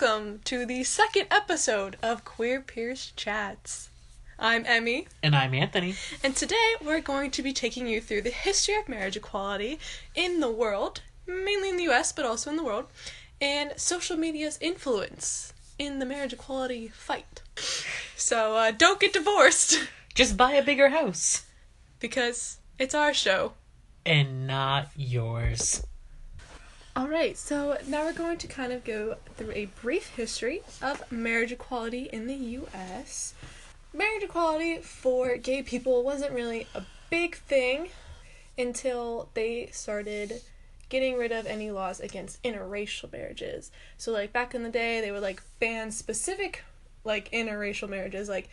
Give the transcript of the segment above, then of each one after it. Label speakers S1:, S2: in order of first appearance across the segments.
S1: Welcome to the second episode of Queer Pierce Chats. I'm Emmy,
S2: And I'm Anthony.
S1: and today we're going to be taking you through the history of marriage equality in the world, mainly in the US, but also in the world, and social media's influence in the marriage equality fight. So uh, don't get divorced
S2: Just buy a bigger house.
S1: because it's our show.
S2: And not yours.
S1: All right, so now we're going to kind of go through a brief history of marriage equality in the US. Marriage equality for gay people wasn't really a big thing until they started getting rid of any laws against interracial marriages. So like back in the day, they would like ban specific like interracial marriages like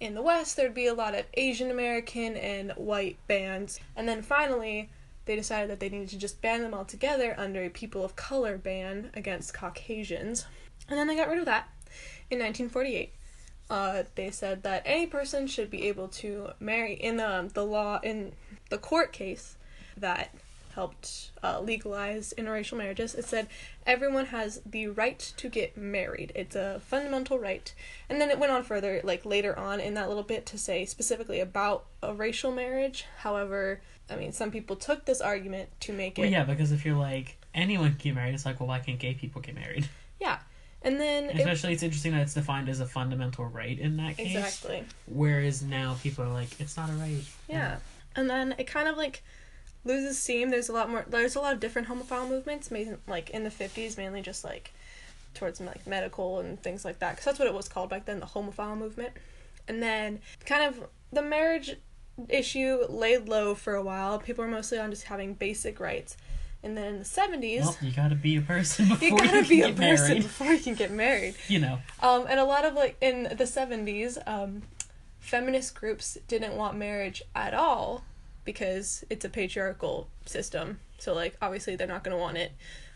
S1: in the West, there'd be a lot of Asian American and white bans. And then finally, they decided that they needed to just ban them all together under a people of color ban against Caucasians. And then they got rid of that in 1948. Uh, they said that any person should be able to marry in um, the law in the court case that helped uh, legalize interracial marriages. It said everyone has the right to get married. It's a fundamental right. And then it went on further, like later on in that little bit, to say specifically about a racial marriage. However, I mean, some people took this argument to make it.
S2: Well, yeah, because if you're like, anyone can get married, it's like, well, why can't gay people get married?
S1: Yeah. And then it-
S2: Especially, it's interesting that it's defined as a fundamental right in that case.
S1: exactly.
S2: Whereas now people are like, it's not a right.
S1: Yeah. And then it kind of like loses steam. There's a lot more there's a lot of different homophile movements, mainly like in the 50s mainly just like towards like medical and things like that cuz that's what it was called back then, the homophile movement. And then kind of the marriage issue laid low for a while. People were mostly on just having basic rights. And then in the 70s,
S2: Well, you gotta be a person before
S1: you
S2: you,
S1: gotta
S2: can
S1: be a person
S2: married.
S1: before you can get married.
S2: You know.
S1: Um, and a lot of like in the seventies, um, feminist groups didn't want marriage at all because it's a patriarchal system. So like obviously they're not gonna want it,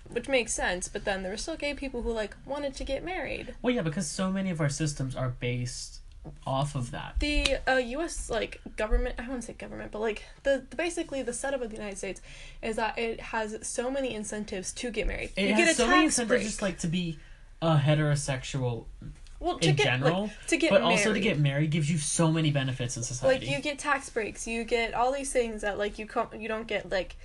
S1: which makes sense. But then there were still gay people who like wanted to get married.
S2: Well, yeah, because so many of our systems are based off of that.
S1: The uh, U.S. like government, I wouldn't say government, but like the, the basically the setup of the United States is that it has so many incentives to get married.
S2: It
S1: you
S2: has
S1: get a
S2: so
S1: tax
S2: many incentives
S1: break.
S2: just like to be a heterosexual
S1: well, to
S2: in
S1: get,
S2: general,
S1: like, to get
S2: but
S1: married.
S2: also to get married gives you so many benefits in society.
S1: like you get tax breaks you get all these things that like you com- you don't get like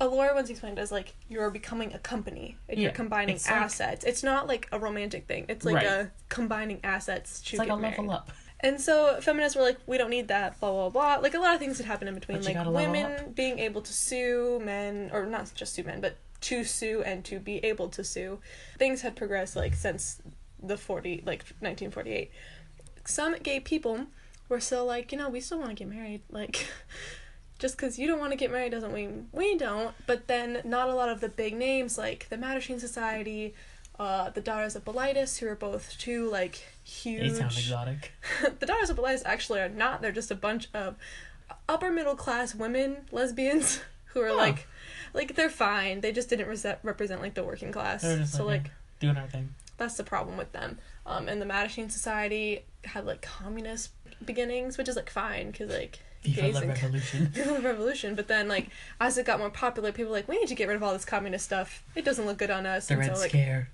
S1: a lawyer once explained as like you're becoming a company and you're combining
S2: it's like-
S1: assets it's not like a romantic thing it's like
S2: Right.
S1: a combining assets to
S2: it's like a level up.
S1: and so feminists were like we don't need that blah blah blah like a lot of things had happened in between like women being able to sue men or not just sue men but to sue and to be able to sue things had progressed like since the 40 like 1948 some gay people were still like you know we still want to get married like just because you don't want to get married doesn't mean we don't but then not a lot of the big names like the mattachine society uh, the daughters of Bilitis, who are both two like
S2: They
S1: huge
S2: sound exotic.
S1: the daughters of Elias actually are not. They're just a bunch of upper middle class women, lesbians, who are
S2: Oh.
S1: like, like they're fine. They just didn't rese- represent like the working class.
S2: They're just
S1: so
S2: like,
S1: like
S2: Doing our thing.
S1: That's the problem with them. Um, and the Mattachine Society had like communist beginnings, which is like fine because like gays and
S2: revolution.
S1: Revolution. But then like as it got more popular, people were like we need to get rid of all this communist stuff. It doesn't look good on us.
S2: The
S1: and
S2: Red
S1: so like
S2: Scare.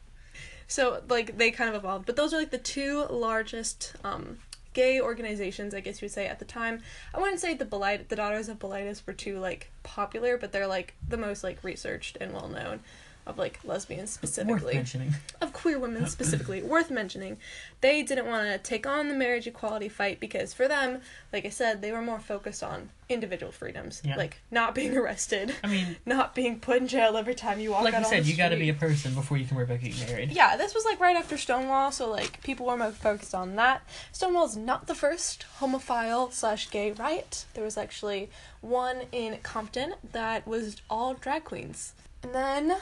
S1: so like they kind of evolved, but those are like the two largest um, gay organizations, I guess you would say at the time. I wouldn't say the Belite, the Daughters of Bilitis were too like popular, but they're like the most like researched and well known of like lesbians
S2: Worth
S1: specifically,
S2: mentioning.
S1: of queer women specifically, worth mentioning. They didn't want to take on the marriage equality fight because for them, like I said, they were more focused on individual freedoms,
S2: Yeah.
S1: like not being arrested,
S2: I mean,
S1: not being put in jail every time you walk
S2: like
S1: out
S2: you said, you gotta be a person before you can worry about getting married.
S1: Yeah, this was like right after Stonewall, so like people were more focused on that. Stonewall's not the first homophile slash gay riot. There was actually one in Compton that was all drag queens. And then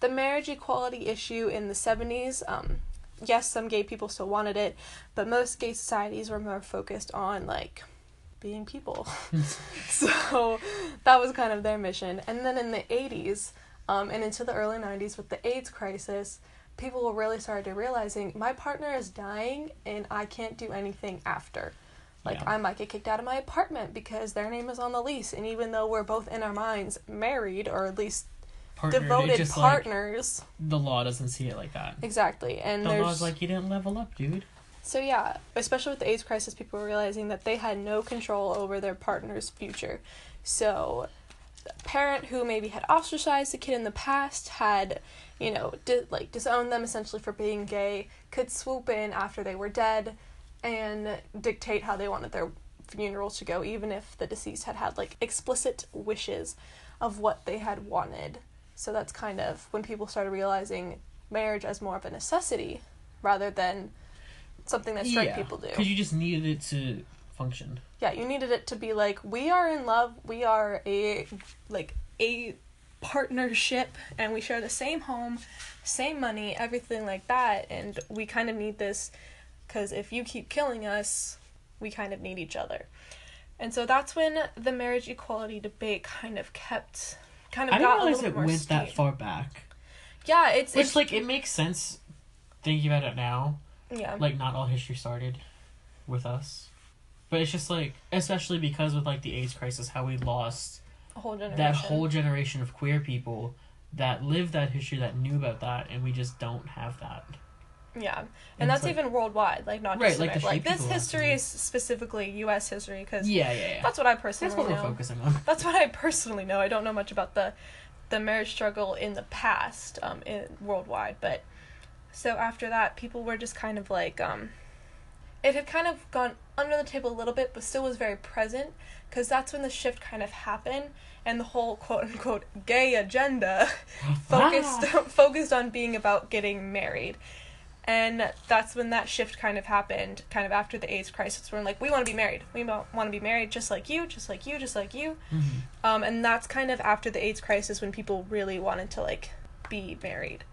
S1: the marriage equality issue in the 70s. Um, yes, some gay people still wanted it, but most gay societies were more focused on like being people. so that was kind of their mission. And then in the 80s um, and into the early 90s with the AIDS crisis, people really started to realizing my partner is dying and I can't do anything after. Like
S2: Yeah.
S1: I might get kicked out of my apartment because their name is on the lease, and even though we're both in our minds married, or at least
S2: partner.
S1: devoted
S2: just, like,
S1: partners.
S2: the law doesn't see it like that.
S1: exactly. And
S2: The
S1: there's
S2: law's like you didn't level up, dude.
S1: So yeah, especially with the AIDS crisis, people were realizing that they had no control over their partner's future. So, the parent who maybe had ostracized the kid in the past had, you know, di- like disowned them essentially for being gay, could swoop in after they were dead, and dictate how they wanted their funeral to go, even if the deceased had had like explicit wishes of what they had wanted. So that's kind of when people started realizing marriage as more of a necessity rather than something that straight people do.
S2: Because you just needed it to function.
S1: Yeah, you needed it to be like we are in love, we are a like a partnership and we share the same home, same money, everything like that and we kind of need this cuz if you keep killing us, we kind of need each other. And so that's when the marriage equality debate kind of kept kind of
S2: I
S1: got
S2: didn't realize it went that far back.
S1: Yeah, it's
S2: Which
S1: it's
S2: like it makes sense thinking about it now.
S1: yeah.
S2: Like not all history started with us. But it's just like especially because with like the AIDS crisis how we lost
S1: a whole generation.
S2: that whole generation of queer people that lived that history that knew about that and we just don't have that.
S1: Yeah,
S2: And
S1: and that's
S2: like-
S1: even worldwide, like not
S2: Right,
S1: just
S2: like
S1: like this history is specifically U.S. history because
S2: Yeah, yeah, yeah.
S1: that's what I personally
S2: That's what
S1: know.
S2: we're focusing on.
S1: That's what I personally know. I don't know much about the the marriage struggle in the past, um, in worldwide, but so after that, people were just kind of like, um, it had kind of gone under the table a little bit, but still was very present because that's when the shift kind of happened and the whole quote unquote gay agenda focused
S2: Ah.
S1: focused on being about getting married. And that's when that shift kind of happened, kind of after the AIDS crisis. We're like, we want to be married. We want to be married just like you, just like you, just like you.
S2: Mhm.
S1: Um, and that's kind of after the AIDS crisis when people really wanted to like be married.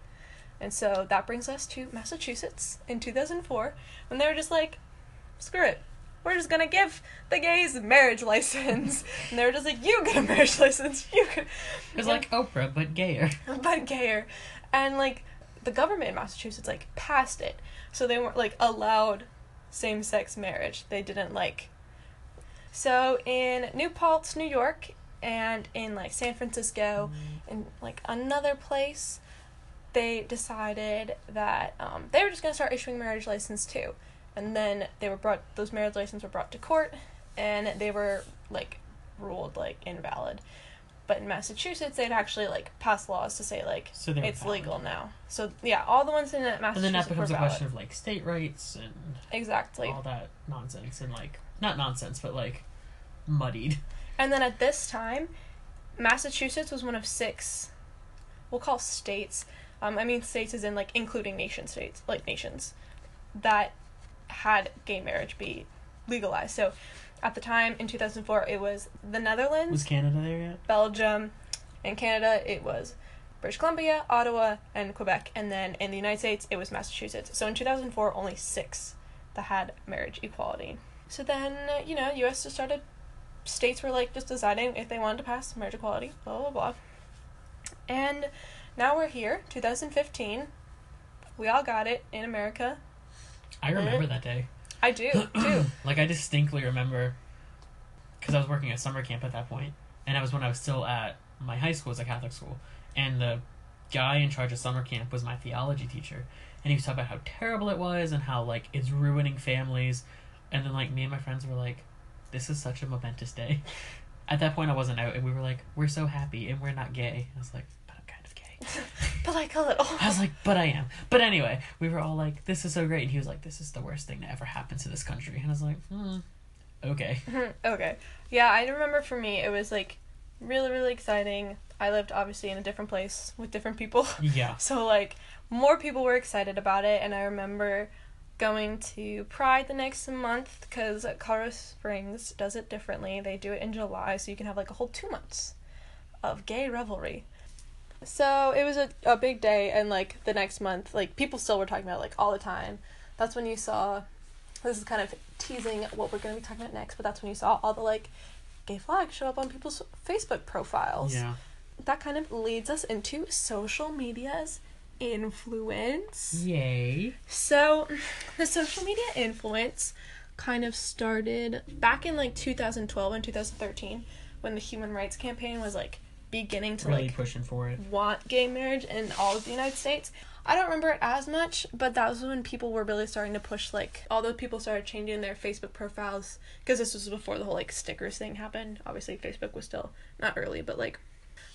S1: And so that brings us to Massachusetts in 2004 when they were just like, screw it. We're just gonna give the gays marriage license. and they were just like, you get a marriage license. You get.
S2: was like Oprah but gayer.
S1: but gayer. And like the government in Massachusetts like passed it. So they weren't like allowed same sex marriage. They didn't like so in New Paltz, New York and in like San Francisco and like another place they decided that um, they were just going to start issuing marriage license too and then they were brought those marriage licenses were brought to court and they were like ruled like invalid but in massachusetts they'd actually like pass laws to say like
S2: So
S1: it's
S2: valid.
S1: legal now so yeah all the ones in massachusetts
S2: And then that becomes a question of like state rights and
S1: exactly
S2: all that nonsense and like not nonsense but like muddied.
S1: And then at this time, Massachusetts was one of six, we'll call states. Um, I mean states as in like including nation states, like nations, that had gay marriage be legalized. So, at the time in two thousand four, it was the Netherlands,
S2: Was Canada there yet?
S1: Belgium, and Canada. It was British Columbia, Ottawa, and Quebec. And then in the United States, it was Massachusetts. So in two thousand four, only six that had marriage equality. So then you know, U.S. just started states were like just deciding if they wanted to pass marriage equality, blah blah blah. And now we're here, 2015. We all got it in America.
S2: I remember that day.
S1: I do too.
S2: like I distinctly remember because I was working at summer camp at that point, and that was when I was still at my high school as a Catholic school, and the guy in charge of summer camp was my theology teacher, and he was talking about how terrible it was and how like it's ruining families, and then like me and my friends were like, "This is such a momentous day." At that point, I wasn't out, and we were like, "We're so happy, and we're not gay." I was like, "But I'm kind of gay."
S1: but like a little.
S2: I was like, but I am. But anyway, we were all like, this is so great. And he was like, this is the worst thing to ever happen to this country. And I was like, hmm, okay.
S1: okay. Yeah, I remember for me it was like really really exciting. I lived obviously in a different place with different people.
S2: Yeah.
S1: So like more people were excited about it and I remember going to Pride the next month because Colorado Springs does it differently. They do it in July so you can have like a whole 2 months of gay revelry. So it was a, a big day and like the next month like people still were talking about it, like all the time. That's when you saw this is kind of teasing what we're going to be talking about next, but that's when you saw all the like gay flags show up on people's Facebook profiles
S2: Yeah.
S1: that kind of leads us into social media's influence.
S2: Yay.
S1: So, the social media influence kind of started back in like 2012 and 2013 when the human rights campaign was like beginning to
S2: really
S1: like
S2: pushing for it.
S1: want gay marriage in all of the United States. I don't remember it as much, but that was when people were really starting to push like all those people started changing their Facebook profiles because this was before the whole like stickers thing happened. Obviously, Facebook was still not early, but like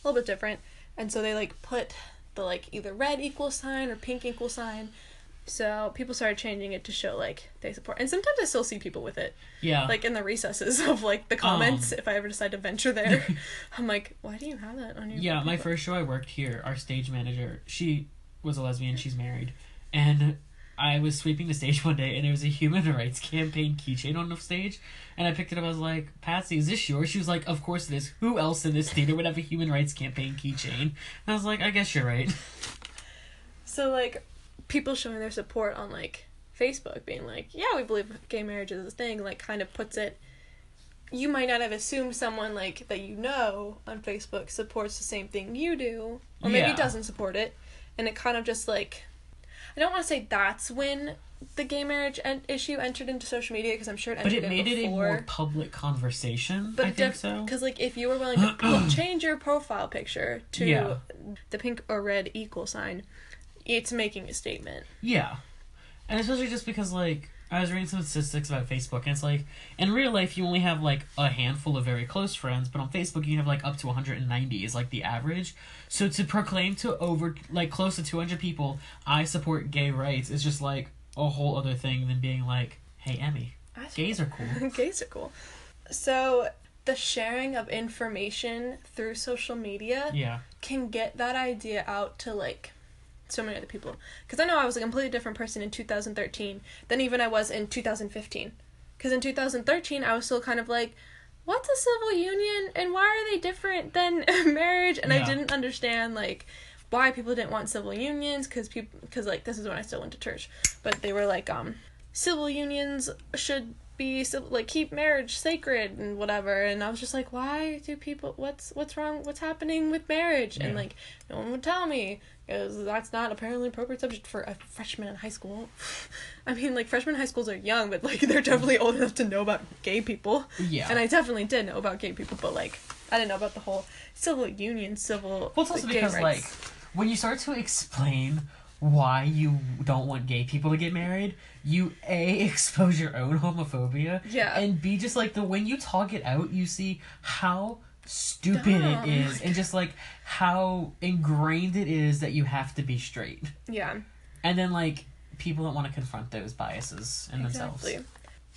S1: a little bit different. And so they like put the like either red equal sign or pink equal sign. So people started changing it to show like they support. And sometimes I still see people with it,
S2: Yeah.
S1: like in the recesses of like the comments.
S2: Um.
S1: if I ever decide to venture there, I'm like, why do you have that on your?
S2: Yeah, my first show I worked here, our stage manager, she was a lesbian, she's married. And I was sweeping the stage one day and there was a human rights campaign keychain on the stage. And I picked it up, I was like, Patsy, is this yours? She was like, Of course it is. Who else in this theater would have a human rights campaign keychain? And I was like, I guess you're right.
S1: So like people showing their support on like Facebook being like, Yeah, we believe gay marriage is a thing, like kind of puts it you might not have assumed someone like that you know on Facebook supports the same thing you do. Or maybe
S2: Yeah.
S1: doesn't support it. And it kind of just like I don't want to say that's when the gay marriage en- issue entered into social media because I'm sure it
S2: But
S1: entered
S2: it made
S1: in
S2: it a more public conversation.
S1: But
S2: I think so.
S1: Because like if you were willing to change your profile picture to
S2: Yeah.
S1: the pink or red equal sign, it's making a statement.
S2: Yeah. And especially just because, like, I was reading some statistics about Facebook, and it's like, in real life, you only have, like, a handful of very close friends, but on Facebook, you have, like, up to 190 is, like, the average. So to proclaim to over, like, close to 200 people, I support gay rights, is just, like, a whole other thing than being like, hey, Emmy, gays are cool.
S1: gays are cool. So the sharing of information through social media
S2: Yeah.
S1: can get that idea out to like so many other people. Because I know I was a completely different person in 2013 than even I was in 2015. Because in 2013 I was still kind of like, what's a civil union? And why are they different than marriage? And I didn't understand like why people didn't want civil unions because people because like this is when I still went to church, but they were like um civil unions should be like keep marriage sacred and whatever. And I was just like why do people what's what's wrong what's happening with marriage? And like no one would tell me because that's not apparently an appropriate subject for a freshman in high school. I mean, like freshmen high schools are young, but like they're definitely old enough to know about gay people.
S2: Yeah.
S1: And I definitely did know about gay people, but like I didn't know about the whole civil union, civil.
S2: Well, it's also
S1: gay
S2: because, like, when you start to explain why you don't want gay people to get married, you A, expose your own homophobia,
S1: Yeah.
S2: and B, just like the when you talk it out, you see how stupid it is, and just like how ingrained it is that you have to be straight.
S1: yeah,
S2: And then, like, people don't want to confront those biases in
S1: exactly.
S2: themselves.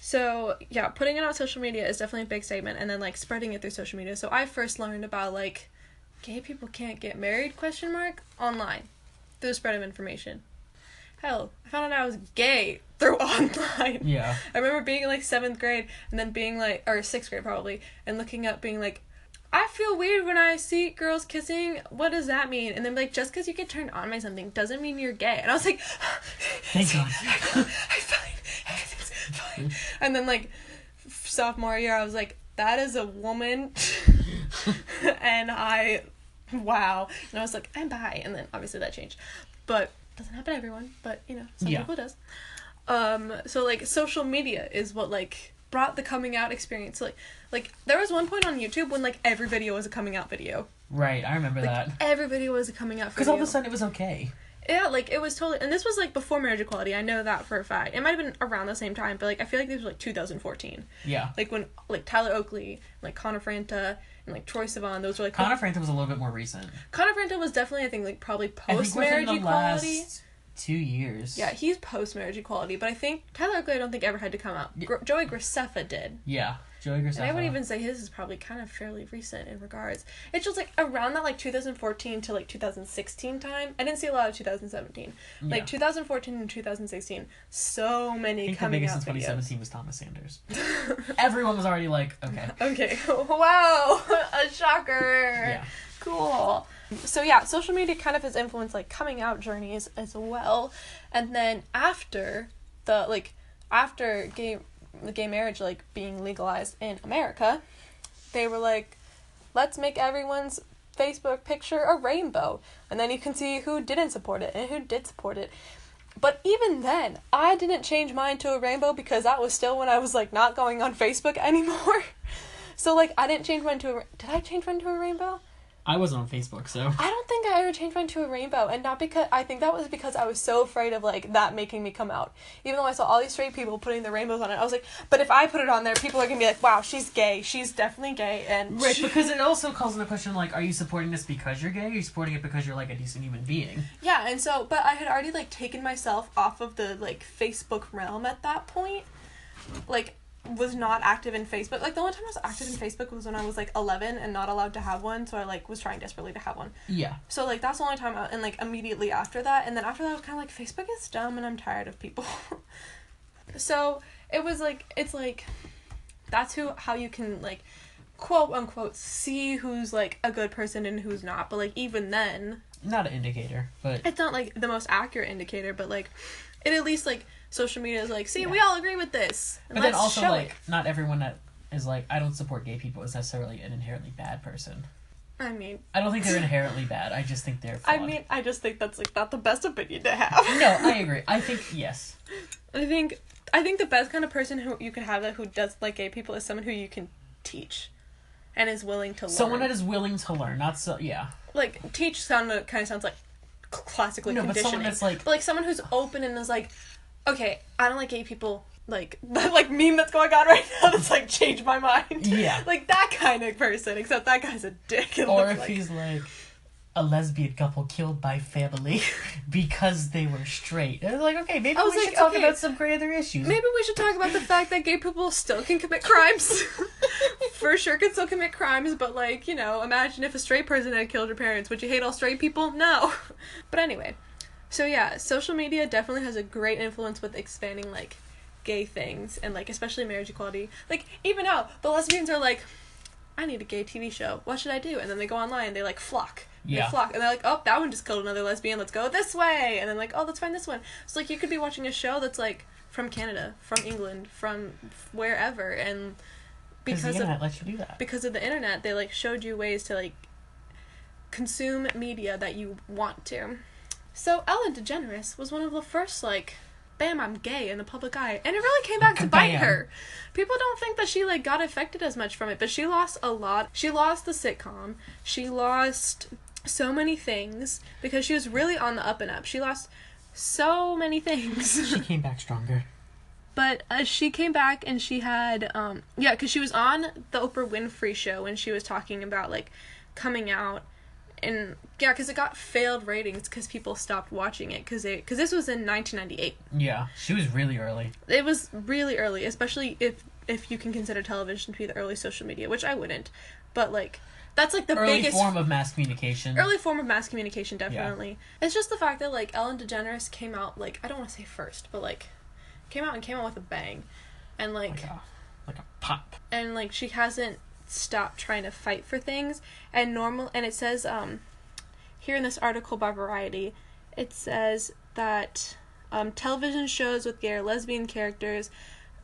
S1: So yeah, putting it on social media is definitely a big statement, and then like spreading it through social media. So I first learned about like gay people can't get married question mark online through the spread of information. Hell, I found out I was gay through online.
S2: Yeah.
S1: I remember being in like seventh grade and then being like, or sixth grade probably, and looking up being like, I feel weird when I see girls kissing. What does that mean? And then like, just because you get turned on by something doesn't mean you're gay. And I was like,
S2: Thank God.
S1: I'm fine. Everything's fine. And then like sophomore year, I was like, that is a woman, and I, wow. And I was like, I'm bi. And then obviously that changed, but doesn't happen to everyone. But you know, some
S2: Yeah.
S1: people it does. Um. So like, social media is what like brought the coming out experience. Like, like there was one point on YouTube when like every video was a coming out video.
S2: Right, I remember
S1: Like
S2: that.
S1: every video was a coming out
S2: Because all of a sudden it was okay.
S1: Yeah, like it was totally, and this was like before marriage equality. I know that for a fact. It might have been around the same time, but like I feel like this was like 2014,
S2: Yeah.
S1: like when like Tyler Oakley, like Connor Franta, and like Troye Sivan. Those were like
S2: Connor Franta was a little bit more recent.
S1: Connor Franta was definitely I think like probably post marriage equality.
S2: last two years.
S1: Yeah, he's post marriage equality, but I think Tyler Oakley I don't think ever had to come out. Gr- Joey Graceffa did.
S2: Yeah. Joey Graceffa.
S1: And I would even say his is probably kind of fairly recent in regards. It's just like around that like 2014 to like 2016 time. I didn't see a lot of 2017. Like 2014 and 2016, so
S2: I
S1: many
S2: think the
S1: coming
S2: biggest
S1: out
S2: in
S1: videos.
S2: 2017 was Thomas Sanders. Everyone was already like, okay.
S1: Okay. Wow. A shocker.
S2: Yeah.
S1: Cool. So yeah, social media kind of has influenced like coming out journeys as well. And then after the like after gay the gay marriage like being legalized in America, they were like, let's make everyone's Facebook picture a rainbow. And then you can see who didn't support it and who did support it. But even then, I didn't change mine to a rainbow because that was still when I was like not going on Facebook anymore. so like I didn't change mine to a Did I change mine to a rainbow?
S2: I wasn't on Facebook, so
S1: I don't think I ever changed mine to a rainbow, and not because I think that was because I was so afraid of like that making me come out. Even though I saw all these straight people putting the rainbows on it, I was like, but if I put it on there, people are gonna be like, wow, she's gay. She's definitely gay, and
S2: right because it also calls into question like, are you supporting this because you're gay? Or are you supporting it because you're like a decent human being?
S1: yeah, and so, but I had already like taken myself off of the like Facebook realm at that point, like was not active in Facebook. Like the only time I was active in Facebook was when I was like eleven and not allowed to have one, so I like was trying desperately to have one.
S2: Yeah.
S1: So like that's the only time I, and like immediately after that and then after that I was kind of like Facebook is dumb and I'm tired of people. so it was like it's like that's who how you can like quote unquote see who's like a good person and who's not. But like even then
S2: Not an indicator, but
S1: it's not like the most accurate indicator, but like it at least like social media is like, see,
S2: Yeah.
S1: we all agree with this. and
S2: but then also like
S1: it."
S2: not everyone that is like I don't support gay people is necessarily an inherently bad person.
S1: I mean,
S2: I don't think they're inherently bad. I just think they're.
S1: I mean, I just think that's like not the best opinion to have.
S2: no, I agree. I think yes.
S1: I think I think the best kind of person who you could have that who does like gay people is someone who you can teach, and is willing to learn.
S2: Someone that is willing to learn, not so yeah.
S1: like teach sound kind of sounds like cl- classically
S2: No, but
S1: conditioning.
S2: someone that's like
S1: but like someone who's open and is like, okay, I don't like gay people. Like that like meme that's going on right now that's like changed my mind.
S2: Yeah.
S1: like that kind of person. Except that guy's a dick.
S2: or if
S1: like.
S2: he's like a lesbian couple killed by family because they were straight. It's like okay, maybe we
S1: was
S2: should talk
S1: okay,
S2: about some greater issues.
S1: Maybe we should talk about the fact that gay people still can commit crimes. For sure can still commit crimes, but like, you know, imagine if a straight person had killed your parents. Would you hate all straight people? No. But anyway. So yeah, social media definitely has a great influence with expanding like gay things and like especially marriage equality. Like even now, the lesbians are like I need a gay TV show. What should I do? And then they go online and they like flock.
S2: Yeah.
S1: They flock. And they're like, oh, that one just killed another lesbian. Let's go this way. And then like, oh, let's find this one. So like you could be watching a show that's like from Canada, from England, from wherever, and
S2: because
S1: of
S2: lets you do that.
S1: because of the internet, they like showed you ways to like consume media that you want to. So Ellen DeGeneres was one of the first like bam I'm gay in the public eye and it really came back to bite her. People don't think that she like got affected as much from it, but she lost a lot. She lost the sitcom. She lost so many things because she was really on the up and up. She lost so many things.
S2: she came back stronger.
S1: But uh, she came back and she had, um, yeah, because she was on the Oprah Winfrey show and she was talking about like coming out, and yeah, because it got failed ratings because people stopped watching it because they because this was in 1998.
S2: Yeah, she was really early.
S1: It was really early, especially if if you can consider television to be the early social media, which I wouldn't. But like, that's like the
S2: early
S1: biggest
S2: form of mass communication.
S1: early form of mass communication definitely it's just the fact that like ellen degeneres came out like i don't want to say first but like came out and came out with a bang and like
S2: like a, like a pop.
S1: and like she hasn't stopped trying to fight for things and normal and it says um here in this article by variety it says that um, television shows with gay or lesbian characters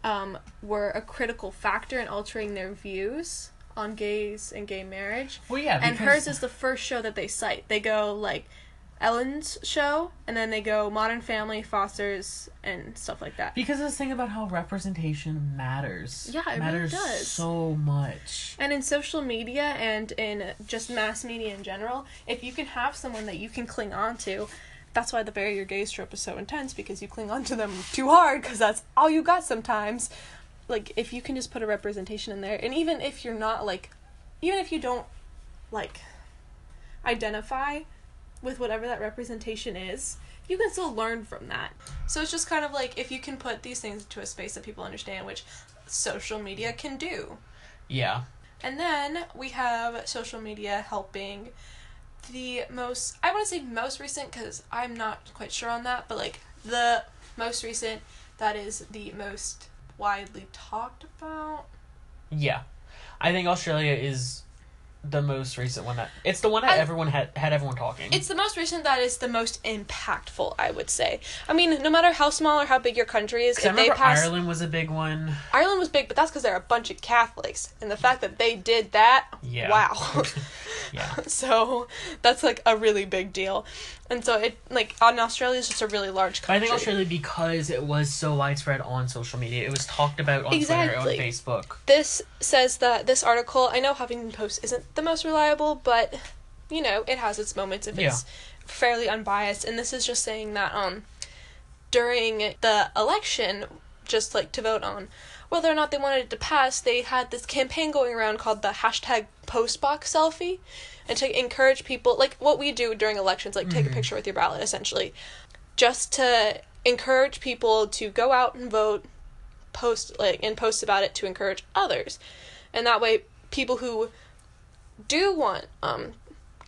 S1: um, were a critical factor in altering their views on gays and gay marriage
S2: Well, yeah,
S1: and hers is the first show that they cite. They go like Ellen's show, and then they go Modern Family, Foster's, and stuff like that.
S2: because this thing about how representation matters.
S1: Yeah, it really
S2: matters
S1: does.
S2: so much.
S1: And in social media and in just mass media in general, if you can have someone that you can cling on to, that's why the Bury Your Gays trope is so intense because you cling on to them too hard because that's all you got sometimes. Like, if you can just put a representation in there, and even if you're not like, even if you don't like identify with whatever that representation is, you can still learn from that. So it's just kind of like if you can put these things into a space that people understand, which social media can do.
S2: Yeah,
S1: And then we have social media helping the most, I want to say most recent because I'm not quite sure on that, but like the most recent that is the most widely talked about.
S2: yeah. I think Australia is the most recent one that it's the one that
S1: I-
S2: everyone had had everyone talking.
S1: It's the most recent that is the most impactful, I would say. I mean, no matter how small or how big your country is,
S2: 'Cause I
S1: if they pass
S2: Ireland was a big one.
S1: Ireland was big, but that's because they're a bunch of Catholics, and the fact that they did that,
S2: Yeah.
S1: wow.
S2: Yeah.
S1: so that's like a really big deal, and so it like on Australia is just a really large
S2: But I
S1: country.
S2: think Australia because it was so widespread on social media, it was talked about on
S1: Exactly.
S2: Twitter, on Facebook.
S1: This says that this article, I know Huffington Post isn't the most reliable, but you know, it has its moments if it's fairly unbiased. And this is just saying that um during the election, just like to vote on whether or not they wanted it to pass, they had this campaign going around called the hashtag postbox selfie. And to encourage people, like what we do during elections, like take a
S2: Mhm.
S1: picture with your ballot essentially, just to encourage people to go out and vote, post like and post about it to encourage others. And that way people who do want um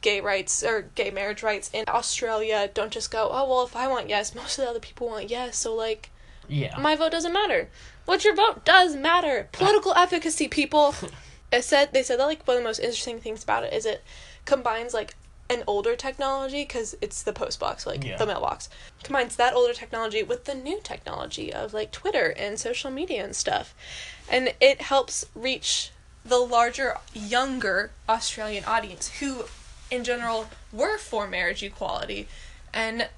S1: gay rights or gay marriage rights in Australia don't just go, "Oh, well, if I want yes, most of the other people want yes." So like
S2: Yeah.
S1: my vote doesn't matter. What your vote does matter. Political efficacy, people. It said they said that like one of the most interesting things about it is it combines like an older technology because it's the post box, like
S2: Yeah.
S1: the mailbox, combines that older technology with the new technology of like Twitter and social media and stuff, and it helps reach the larger, younger Australian audience who, in general, were for marriage equality, and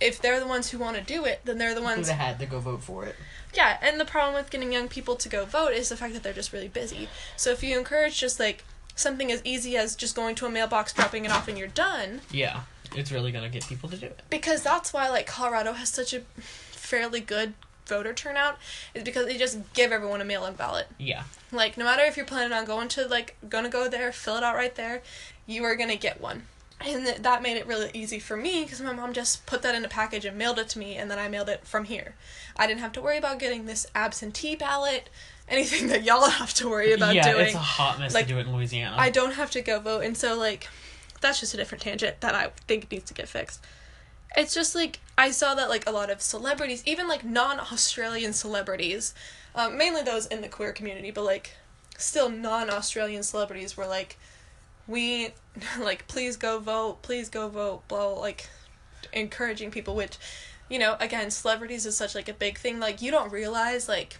S1: if they're the ones who want to do it, then they're the ones
S2: have had to go vote for it?
S1: yeah, and the problem with getting young people to go vote is the fact that they're just really busy. So if you encourage just like something as easy as just going to a mailbox, dropping it off, and you're done,
S2: Yeah. It's really gonna get people to do it.
S1: because that's why like Colorado has such a fairly good voter turnout, is because they just give everyone a mail-in ballot.
S2: Yeah.
S1: Like no matter if you're planning on going to like gonna go there, fill it out right there, you are gonna get one. And th- that made it really easy for me because my mom just put that in a package and mailed it to me, and then I mailed it from here. I didn't have to worry about getting this absentee ballot, anything that y'all have to worry about
S2: yeah,
S1: doing.
S2: it's a hot mess
S1: Like,
S2: to do it in Louisiana.
S1: I don't have to go vote, and so like, that's just a different tangent that I think needs to get fixed. It's just like I saw that like a lot of celebrities, even like non-Australian celebrities, um, mainly those in the queer community, but like still non-Australian celebrities were like, we like please go vote, please go vote, blah, like encouraging people. Which, you know, again, celebrities is such like a big thing. Like you don't realize like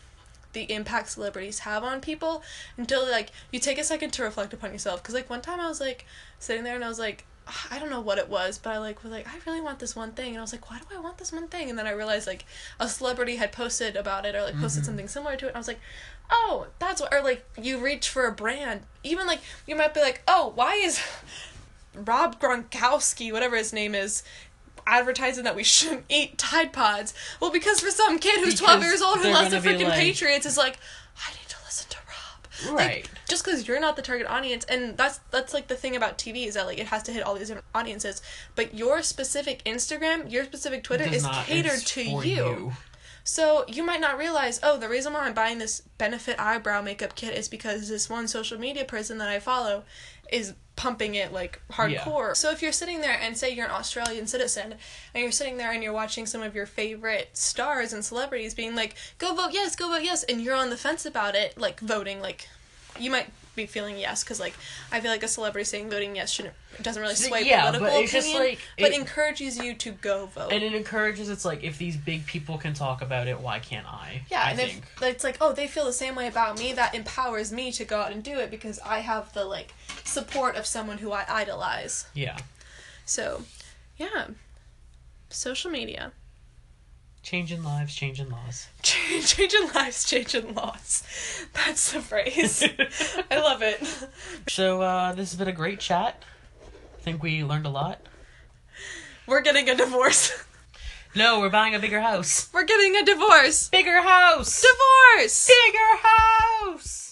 S1: the impact celebrities have on people until like you take a second to reflect upon yourself because like one time i was like sitting there and i was like i don't know what it was but i like was like i really want this one thing and i was like why do i want this one thing and then i realized like a celebrity had posted about it or like posted
S2: Mhm.
S1: something similar to it and i was like oh that's what or like you reach for a brand even like you might be like oh why is rob gronkowski whatever his name is advertising that we shouldn't eat Tide Pods. Well, because for some kid who's 12 years old who loves the freaking
S2: like-
S1: Patriots is like, I need to listen to Rob. Like,
S2: Right.
S1: just because you're not the target audience, and that's that's like the thing about TV is that like it has to hit all these different audiences. But your specific Instagram, your specific Twitter is
S2: not-
S1: catered to
S2: for
S1: you. So you might not realize, oh, the reason why I'm buying this Benefit eyebrow makeup kit is because this one social media person that I follow is pumping it like hardcore. So if you're sitting there and say you're an Australian citizen and you're sitting there and you're watching some of your favorite stars and celebrities being like, go vote yes, go vote yes, and you're on the fence about it, like voting, like you might be feeling yes because like I feel like a celebrity saying voting yes shouldn't doesn't really sway
S2: Yeah,
S1: political
S2: but it's
S1: opinion,
S2: just like
S1: but
S2: it-
S1: encourages you to go vote.
S2: And it encourages. It's like if these big people can talk about it, why can't I?
S1: Yeah,
S2: I
S1: and
S2: think.
S1: if it's like, oh, they feel the same way about me, that empowers me to go out and do it because I have the like support of someone who I idolize.
S2: Yeah.
S1: So, yeah, social media,
S2: Changing lives, changing laws.
S1: Changing lives, changing laws. That's the phrase. I love it.
S2: So uh, this has been a great chat. I think we learned a lot.
S1: We're getting a divorce.
S2: No, we're buying a bigger house.
S1: We're getting a divorce.
S2: Bigger house.
S1: Divorce.
S2: Bigger house.